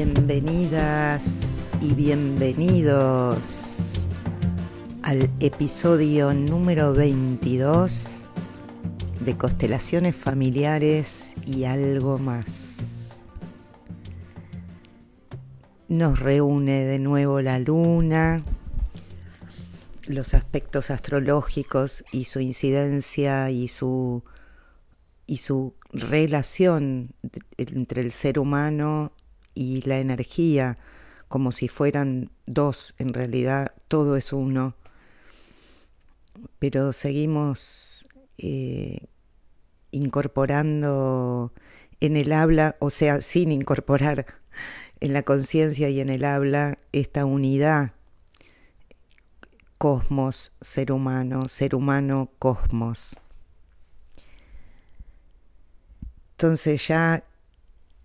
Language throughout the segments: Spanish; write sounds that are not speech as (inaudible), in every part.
Bienvenidas y bienvenidos al episodio número 22 de Constelaciones Familiares y algo más. Nos reúne de nuevo la luna, los aspectos astrológicos y su incidencia y su, y su relación entre el ser humano y la energía como si fueran dos, en realidad todo es uno, pero seguimos eh, incorporando en el habla, o sea, sin incorporar (laughs) en la conciencia y en el habla esta unidad cosmos, ser humano, ser humano, cosmos. Entonces ya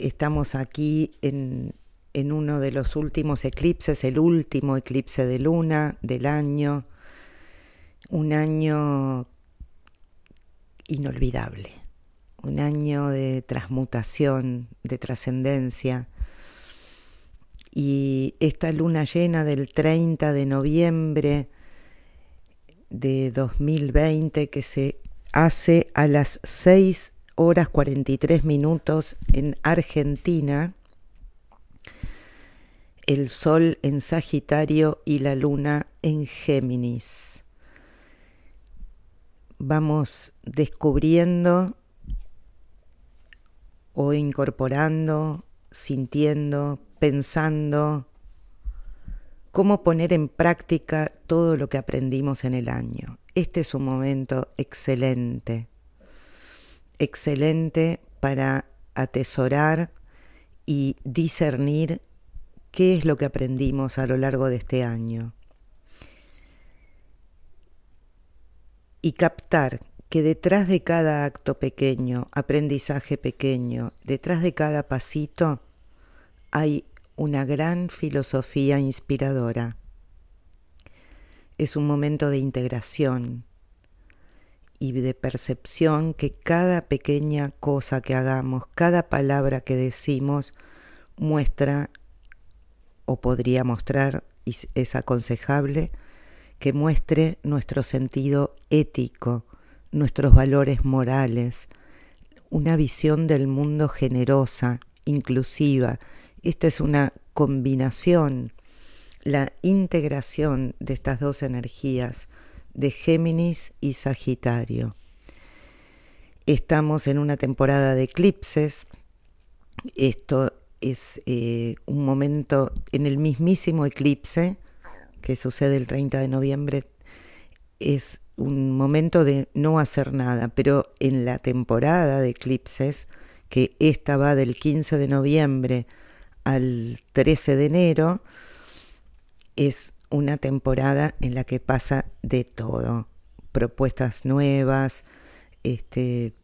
estamos aquí en, uno de los últimos eclipses, el último eclipse de luna del año, un año inolvidable, un año de transmutación, de trascendencia. Y esta luna llena del 30 de noviembre de 2020 que se hace a las 6 horas 43 minutos en Argentina, el Sol en Sagitario y la Luna en Géminis. Vamos descubriendo o incorporando, sintiendo, pensando cómo poner en práctica todo lo que aprendimos en el año. Este es un momento excelente excelente para atesorar y discernir qué es lo que aprendimos a lo largo de este año. Y captar que detrás de cada acto pequeño, aprendizaje pequeño, detrás de cada pasito, hay una gran filosofía inspiradora. Es un momento de integración, y de percepción que cada pequeña cosa que hagamos, cada palabra que decimos, muestra o podría mostrar, y es aconsejable, que muestre nuestro sentido ético, nuestros valores morales, una visión del mundo generosa, inclusiva. Esta es una combinación, la integración de estas dos energías de Géminis y Sagitario. Estamos en una temporada de eclipses. Esto es eh, un momento en el mismísimo eclipse que sucede el 30 de noviembre. Es un momento de no hacer nada, pero en la temporada de eclipses, que esta va del 15 de noviembre al 13 de enero, es una temporada en la que pasa de todo, propuestas nuevas, este,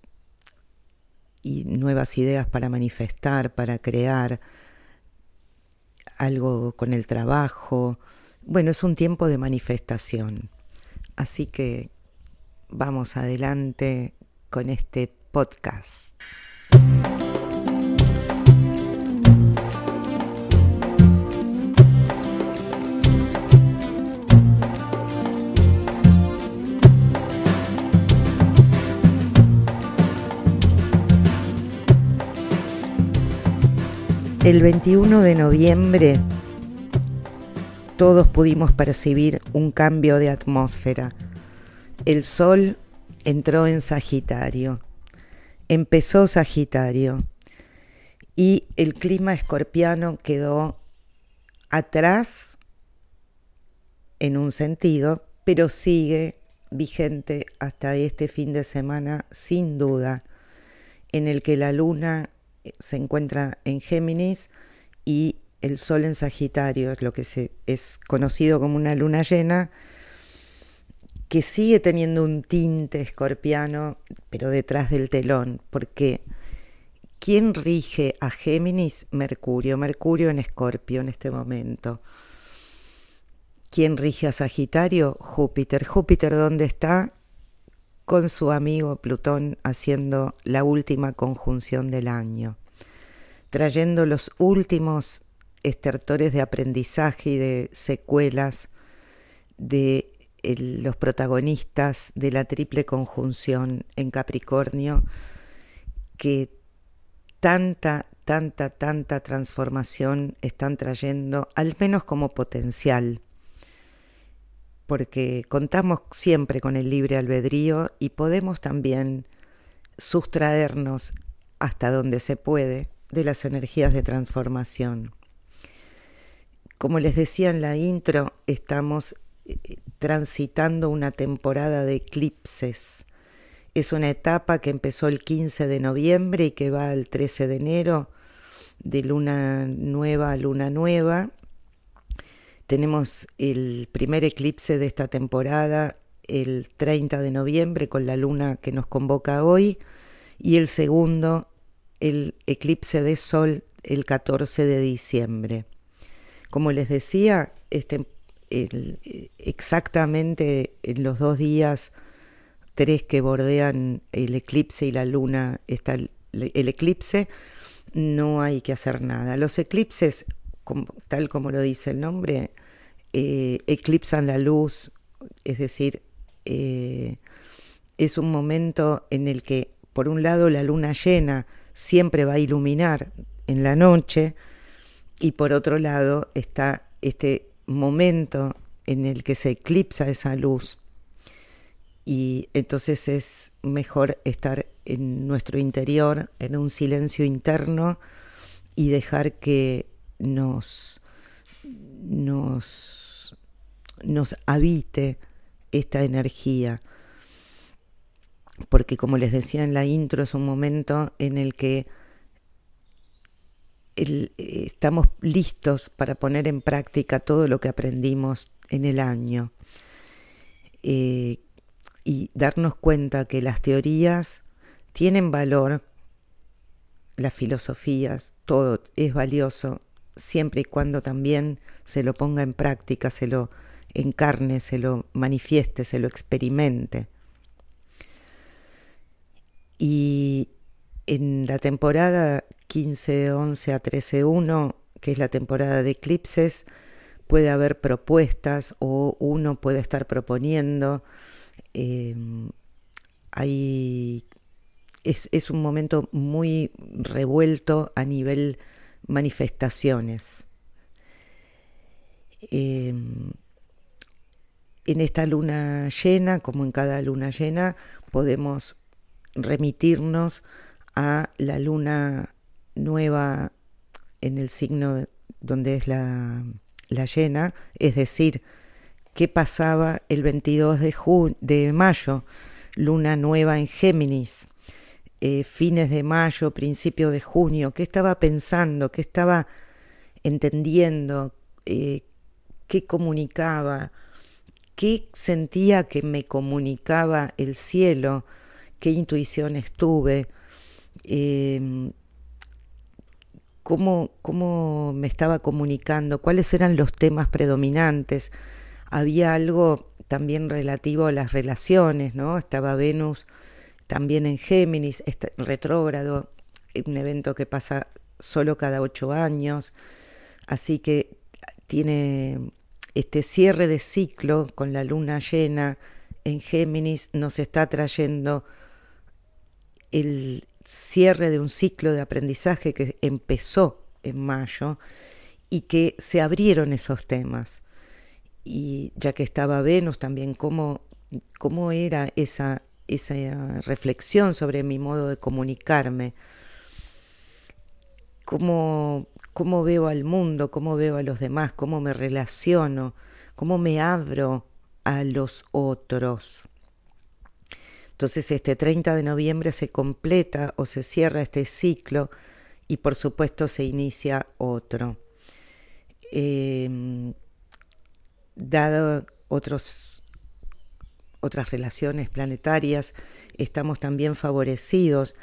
y nuevas ideas para manifestar, para crear algo con el trabajo. Bueno, es un tiempo de manifestación. Así que vamos adelante con este podcast. El 21 de noviembre todos pudimos percibir un cambio de atmósfera. El sol entró en Sagitario, empezó Sagitario y el clima escorpiano quedó atrás en un sentido, pero sigue vigente hasta este fin de semana sin duda, en el que la luna se encuentra en Géminis y el Sol en Sagitario, es lo que se, es conocido como una luna llena, que sigue teniendo un tinte escorpiano, pero detrás del telón, porque ¿quién rige a Géminis? Mercurio, Mercurio en Escorpio en este momento. ¿Quién rige a Sagitario? Júpiter. Júpiter, ¿dónde está? Con su amigo Plutón haciendo la última conjunción del año. trayendo los últimos estertores de aprendizaje y de secuelas de los protagonistas de la triple conjunción en Capricornio, que tanta, tanta, tanta transformación están trayendo, al menos como potencial, porque contamos siempre con el libre albedrío y podemos también sustraernos hasta donde se puede de las energías de transformación. Como les decía en la intro, estamos eh, transitando una temporada de eclipses. Es una etapa que empezó el 15 de noviembre y que va al 13 de enero, de luna nueva a luna nueva. Tenemos el primer eclipse de esta temporada el 30 de noviembre con la luna que nos convoca hoy y el segundo el eclipse de sol el 14 de diciembre. Como les decía, este, exactamente en los dos días, tres que bordean el eclipse y la luna, está el, eclipse, no hay que hacer nada. Los eclipses, tal como lo dice el nombre, eh, eclipsan la luz, es decir, eh, es un momento en el que, por un lado, la luna llena siempre va a iluminar en la noche y por otro lado está este momento en el que se eclipsa esa luz. Y entonces es mejor estar en nuestro interior, en un silencio interno y dejar que nos, nos, nos habite esta energía. Porque como les decía en la intro, es un momento en el que estamos listos para poner en práctica todo lo que aprendimos en el año. Eh, y darnos cuenta que las teorías tienen valor, las filosofías, todo es valioso siempre y cuando también se lo ponga en práctica, se lo encarne, se lo manifieste, se lo experimente. Y en la temporada 15-11 a 13-1, que es la temporada de eclipses, puede haber propuestas o uno puede estar proponiendo. Em, es, un momento muy revuelto a nivel manifestaciones. Em, en esta luna llena, como en cada luna llena, podemos remitirnos a la luna nueva en el signo donde es la, llena, es decir, qué pasaba el 22 de, de mayo, luna nueva en Géminis, eh, fines de mayo, principio de junio, qué estaba pensando, qué estaba entendiendo, eh, qué comunicaba, qué sentía que me comunicaba el cielo, qué intuiciones tuve, em, cómo, me estaba comunicando, cuáles eran los temas predominantes. Había algo también relativo a las relaciones, ¿no? Estaba Venus también en Géminis, retrógrado, un evento que pasa solo cada ocho años, así que tiene este cierre de ciclo con la luna llena en Géminis, nos está trayendo el cierre de un ciclo de aprendizaje que empezó en mayo y que se abrieron esos temas. Y ya que estaba Venus también, cómo, cómo era esa, esa reflexión sobre mi modo de comunicarme, cómo, cómo veo al mundo, cómo veo a los demás, cómo me relaciono, cómo me abro a los otros. Entonces este 30 de noviembre se completa o se cierra este ciclo y por supuesto se inicia otro. Em, dado otros, otras relaciones planetarias, estamos también favorecidos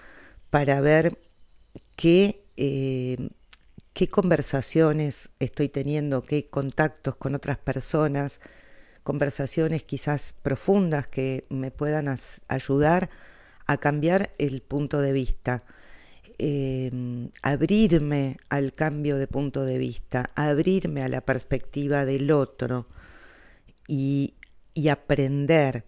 para ver qué, em, qué conversaciones estoy teniendo, qué contactos con otras personas, conversaciones quizás profundas que me puedan ayudar a cambiar el punto de vista. em, abrirme al cambio de punto de vista, abrirme a la perspectiva del otro y, y aprender,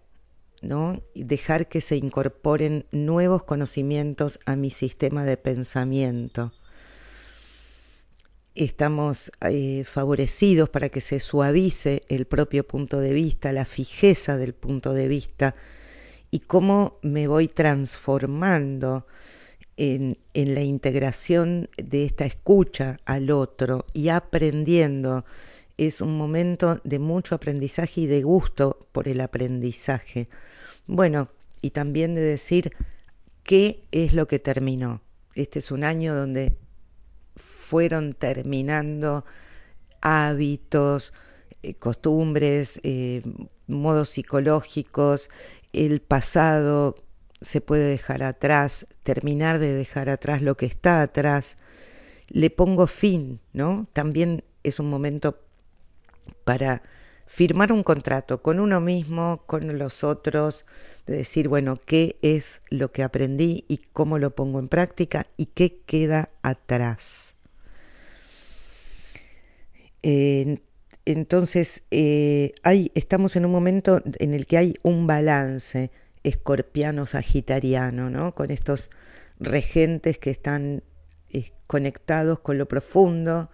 ¿no? Y dejar que se incorporen nuevos conocimientos a mi sistema de pensamiento estamos eh, favorecidos para que se suavice el propio punto de vista, la fijeza del punto de vista y cómo me voy transformando en, en la integración de esta escucha al otro y aprendiendo. Es un momento de mucho aprendizaje y de gusto por el aprendizaje. Bueno, y también de decir qué es lo que terminó. Este es un año donde fueron terminando hábitos, eh, costumbres, eh, modos psicológicos, el pasado se puede dejar atrás, terminar de dejar atrás lo que está atrás, le pongo fin, ¿no? También es un momento para firmar un contrato con uno mismo, con los otros, de decir, bueno, qué es lo que aprendí y cómo lo pongo en práctica y qué queda atrás entonces, eh, hay, estamos en un momento en el que hay un balance escorpiano-sagitariano, ¿no? Con estos regentes que están eh, conectados con lo profundo,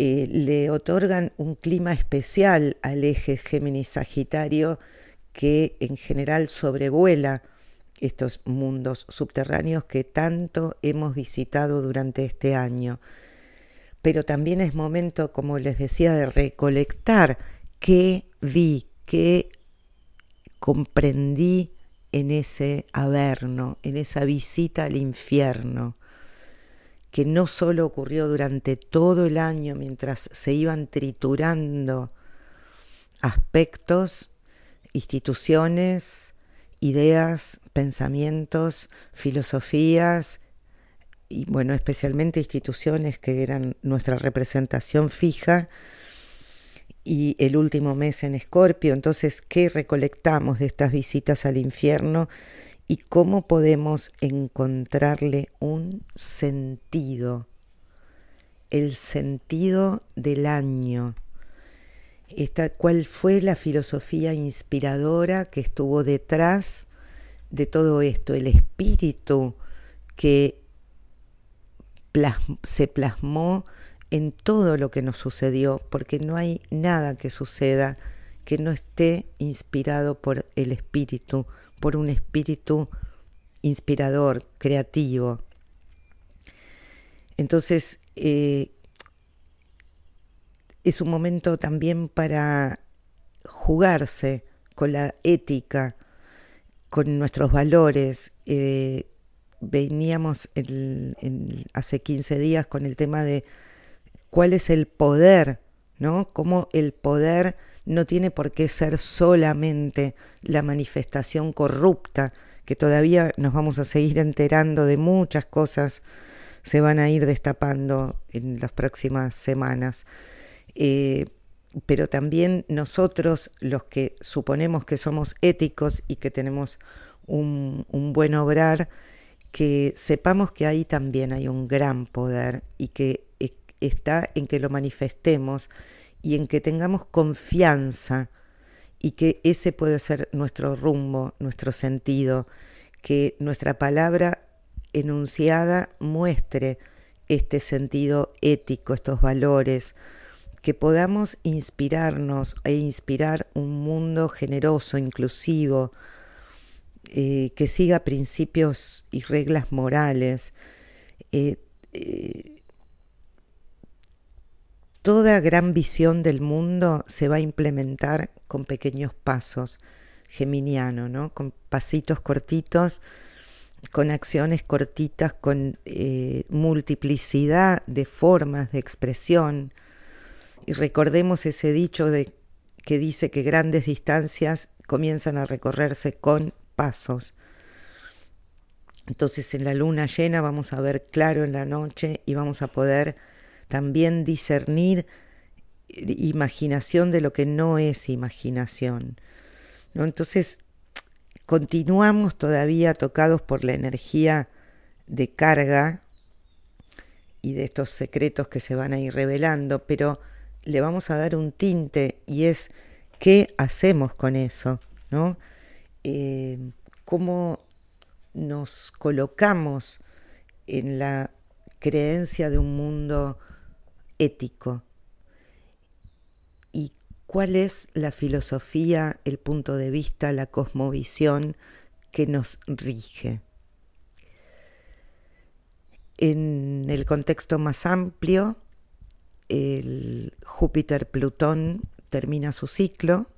eh, le otorgan un clima especial al eje Géminis-Sagitario que en general sobrevuela estos mundos subterráneos que tanto hemos visitado durante este año. Pero también es momento, como les decía, de recolectar qué vi, qué comprendí en ese averno, en esa visita al infierno, que no solo ocurrió durante todo el año mientras se iban triturando aspectos, instituciones, ideas, pensamientos, filosofías y bueno, especialmente instituciones que eran nuestra representación fija y el último mes en Escorpio. Entonces, ¿qué recolectamos de estas visitas al infierno y cómo podemos encontrarle un sentido? El sentido del año. Esta, ¿Cuál fue la filosofía inspiradora que estuvo detrás de todo esto? El espíritu que se plasmó en todo lo que nos sucedió, porque no hay nada que suceda que no esté inspirado por el espíritu, por un espíritu inspirador, creativo. Entonces, eh, es un momento también para jugarse con la ética, con nuestros valores, eh, veníamos hace 15 días con el tema de cuál es el poder, ¿no? Cómo el poder no tiene por qué ser solamente la manifestación corrupta, que todavía nos vamos a seguir enterando de muchas cosas, se van a ir destapando en las próximas semanas. Eh, pero también nosotros, los que suponemos que somos éticos y que tenemos un buen obrar, que sepamos que ahí también hay un gran poder y que está en que lo manifestemos y en que tengamos confianza y que ese puede ser nuestro rumbo, nuestro sentido, que nuestra palabra enunciada muestre este sentido ético, estos valores, que podamos inspirarnos e inspirar un mundo generoso, inclusivo, eh, que siga principios y reglas morales. Eh, eh, toda gran visión del mundo se va a implementar con pequeños pasos, geminiano, ¿no? con pasitos cortitos, con acciones cortitas, con multiplicidad de formas de expresión. Y recordemos ese dicho de, que dice que grandes distancias comienzan a recorrerse con pasos. Entonces en la luna llena vamos a ver claro en la noche y vamos a poder también discernir imaginación de lo que no es imaginación. ¿no? Entonces continuamos todavía tocados por la energía de carga y de estos secretos que se van a ir revelando, pero le vamos a dar un tinte y es qué hacemos con eso, ¿no? Eh, cómo nos colocamos en la creencia de un mundo ético y cuál es la filosofía, el punto de vista, la cosmovisión que nos rige. En el contexto más amplio, el Júpiter-Plutón termina su ciclo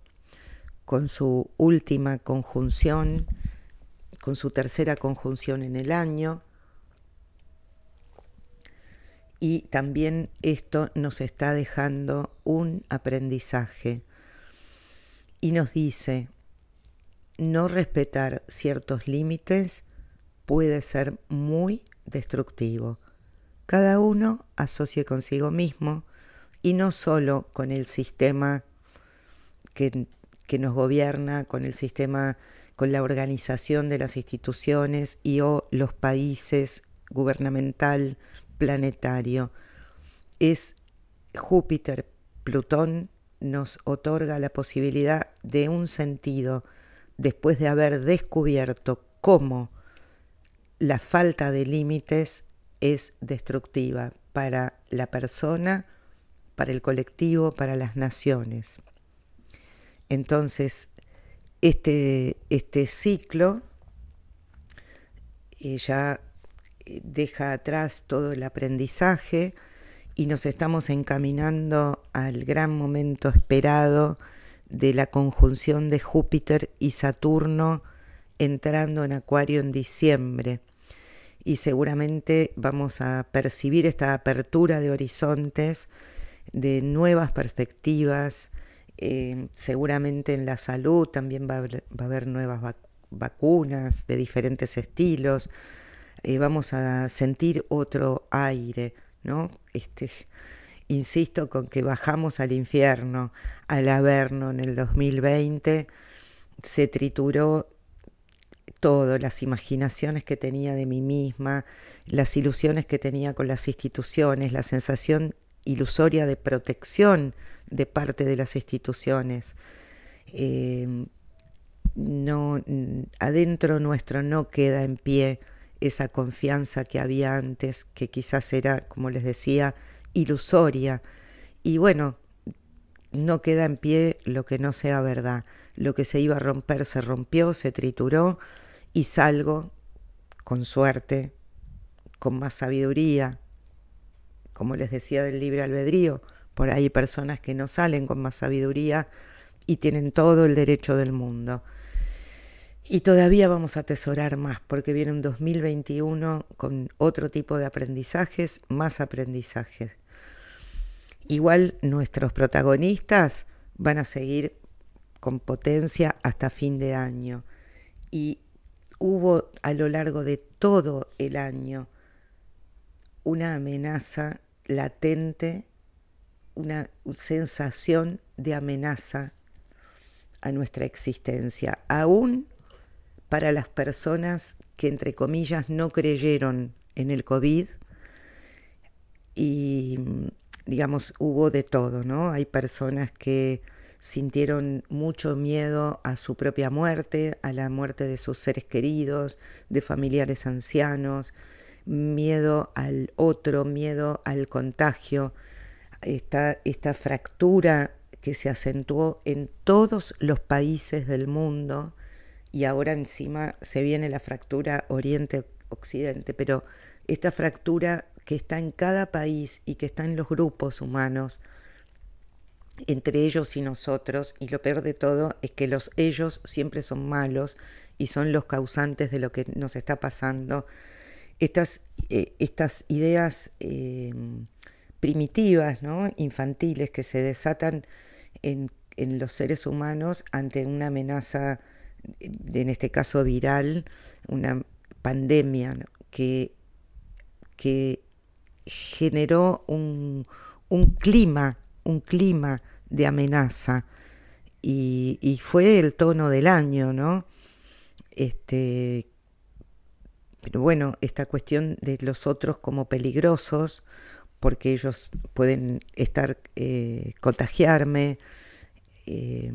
con su última conjunción, con su tercera conjunción en el año. Y también esto nos está dejando un aprendizaje y nos dice, no respetar ciertos límites puede ser muy destructivo. Cada uno asocie consigo mismo y no solo con el sistema que, que, nos gobierna, con el sistema, con la organización de las instituciones y o los países gubernamental, planetario. Es Júpiter, Plutón nos otorga la posibilidad de un sentido después de haber descubierto cómo la falta de límites es destructiva para la persona, para el colectivo, para las naciones. Entonces, este, este ciclo eh, ya deja atrás todo el aprendizaje y nos estamos encaminando al gran momento esperado de la conjunción de Júpiter y Saturno entrando en Acuario en diciembre. Y seguramente vamos a percibir esta apertura de horizontes, de nuevas perspectivas, eh, seguramente en la salud también va a haber, nuevas vacunas de diferentes estilos, eh, vamos a sentir otro aire, ¿no? Este, insisto con que bajamos al infierno al Averno en el 2020, se trituró todo, las imaginaciones que tenía de mí misma, las ilusiones que tenía con las instituciones, la sensación ilusoria de protección de parte de las instituciones. Eh, no, adentro nuestro no queda en pie esa confianza que había antes, que quizás era, como les decía, ilusoria. Y bueno, no queda en pie lo que no sea verdad. Lo que se iba a romper se rompió, se trituró y salgo con suerte, con más sabiduría. Como les decía del libre albedrío, por ahí personas que no salen con más sabiduría y tienen todo el derecho del mundo. Y todavía vamos a atesorar más porque viene un 2021 con otro tipo de aprendizajes, más aprendizajes. Igual nuestros protagonistas van a seguir con potencia hasta fin de año. Y hubo a lo largo de todo el año una amenaza latente, una sensación de amenaza a nuestra existencia, aún para las personas que entre comillas no creyeron en el COVID y digamos hubo de todo, ¿no? Hay personas que sintieron mucho miedo a su propia muerte, a la muerte de sus seres queridos, de familiares ancianos, miedo al otro, miedo al contagio, esta, esta fractura que se acentuó en todos los países del mundo y ahora encima se viene la fractura Oriente-Occidente, pero esta fractura que está en cada país y que está en los grupos humanos, entre ellos y nosotros, y lo peor de todo es que los ellos siempre son malos y son los causantes de lo que nos está pasando. Estas, eh, estas ideas eh, primitivas, ¿no? infantiles, que se desatan en, en los seres humanos ante una amenaza en este caso viral, una pandemia que, que generó un, clima, un clima de amenaza y, fue el tono del año, ¿no? Este, pero bueno, esta cuestión de los otros como peligrosos, porque ellos pueden estar, eh, contagiarme, eh,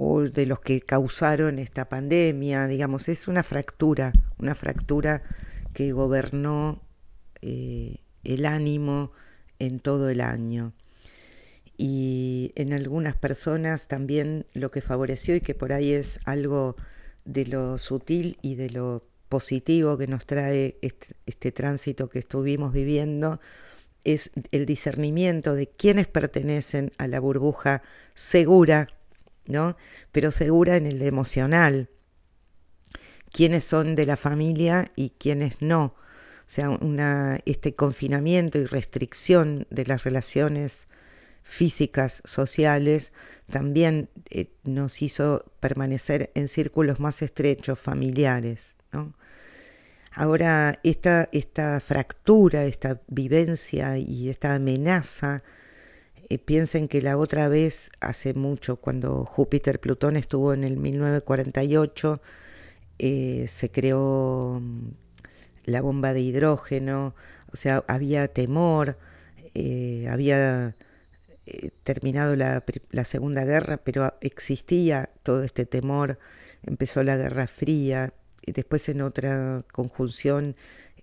o de los que causaron esta pandemia, digamos, es una fractura, una fractura que gobernó eh, el ánimo en todo el año. Y en algunas personas también lo que favoreció y que por ahí es algo de lo sutil y de lo positivo que nos trae este, este tránsito que estuvimos viviendo, es el discernimiento de quienes pertenecen a la burbuja segura, ¿no? Pero segura en el emocional. Quiénes son de la familia y quiénes no. O sea, este confinamiento y restricción de las relaciones físicas, sociales, también eh, nos hizo permanecer en círculos más estrechos, familiares. ¿no? Ahora, esta, esta fractura, esta vivencia y esta amenaza, eh, piensen que la otra vez, hace mucho, cuando Júpiter-Plutón estuvo en el 1948, eh, se creó mm, la bomba de hidrógeno, o sea, había temor, eh, había terminado la, Segunda Guerra, pero existía todo este temor, empezó la Guerra Fría, después en otra conjunción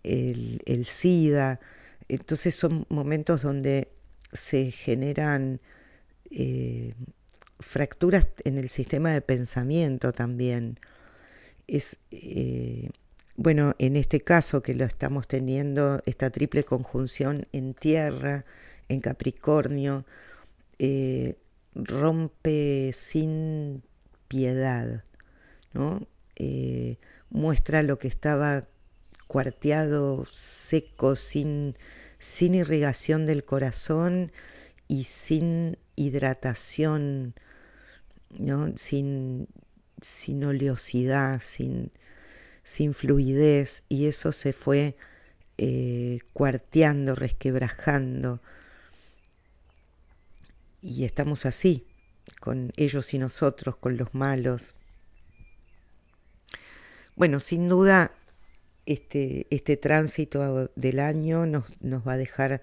el, SIDA. Entonces son momentos donde se generan eh, fracturas en el sistema de pensamiento también. Es, eh, bueno, en este caso que lo estamos teniendo, esta triple conjunción en tierra, en Capricornio, eh, rompe sin piedad, ¿no? muestra lo que estaba cuarteado, seco, sin, sin irrigación del corazón y sin hidratación, ¿no? sin, sin oleosidad, sin, sin fluidez, y eso se fue eh, cuarteando, resquebrajando. Y estamos así, con ellos y nosotros, con los malos. Bueno, sin duda este, este tránsito del año nos, nos va a dejar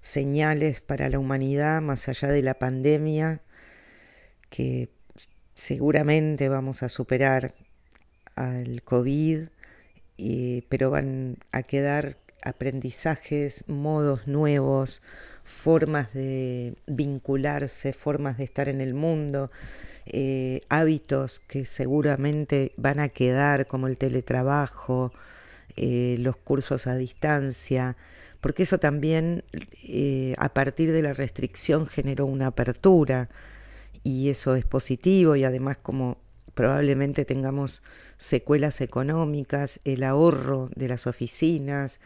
señales para la humanidad más allá de la pandemia que seguramente vamos a superar al COVID, pero van a quedar aprendizajes, modos nuevos, formas de vincularse, formas de estar en el mundo, eh, hábitos que seguramente van a quedar, como el teletrabajo, eh, los cursos a distancia, porque eso también eh, a partir de la restricción generó una apertura y eso es positivo y además como probablemente tengamos secuelas económicas, el ahorro de las oficinas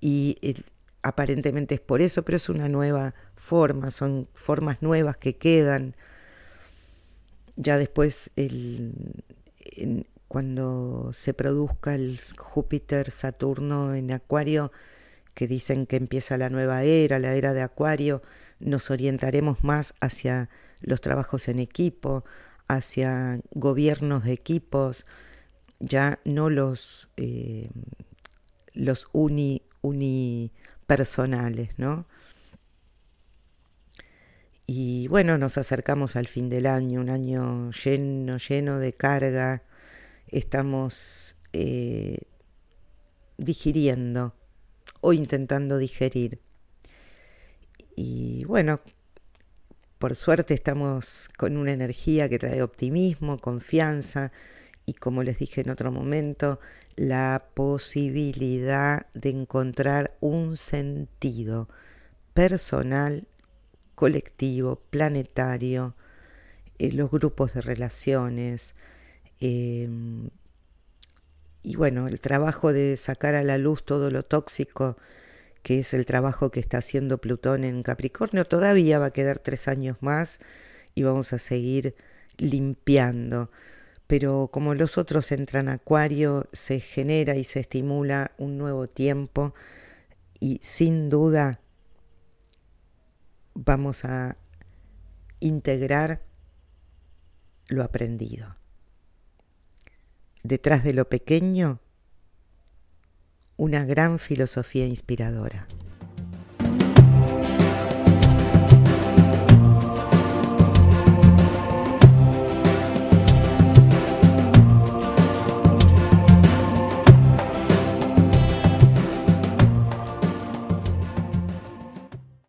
y aparentemente es por eso, pero es una nueva forma, son formas nuevas que quedan ya después, cuando se produzca el Júpiter-Saturno en Acuario, que dicen que empieza la nueva era, la era de Acuario, nos orientaremos más hacia los trabajos en equipo, hacia gobiernos de equipos, ya no los, eh, los uni, unipersonales, ¿no? Y bueno, nos acercamos al fin del año, un año lleno, lleno de carga. Estamos eh, digiriendo o intentando digerir. Y bueno, por suerte estamos con una energía que trae optimismo, confianza y como les dije en otro momento, la posibilidad de encontrar un sentido personal colectivo, planetario, eh, los grupos de relaciones. Em, y bueno, el trabajo de sacar a la luz todo lo tóxico, que es el trabajo que está haciendo Plutón en Capricornio, todavía va a quedar tres años más y vamos a seguir limpiando. Pero como los otros entran a Acuario, se genera y se estimula un nuevo tiempo y sin duda vamos a integrar lo aprendido. detrás de lo pequeño, una gran filosofía inspiradora.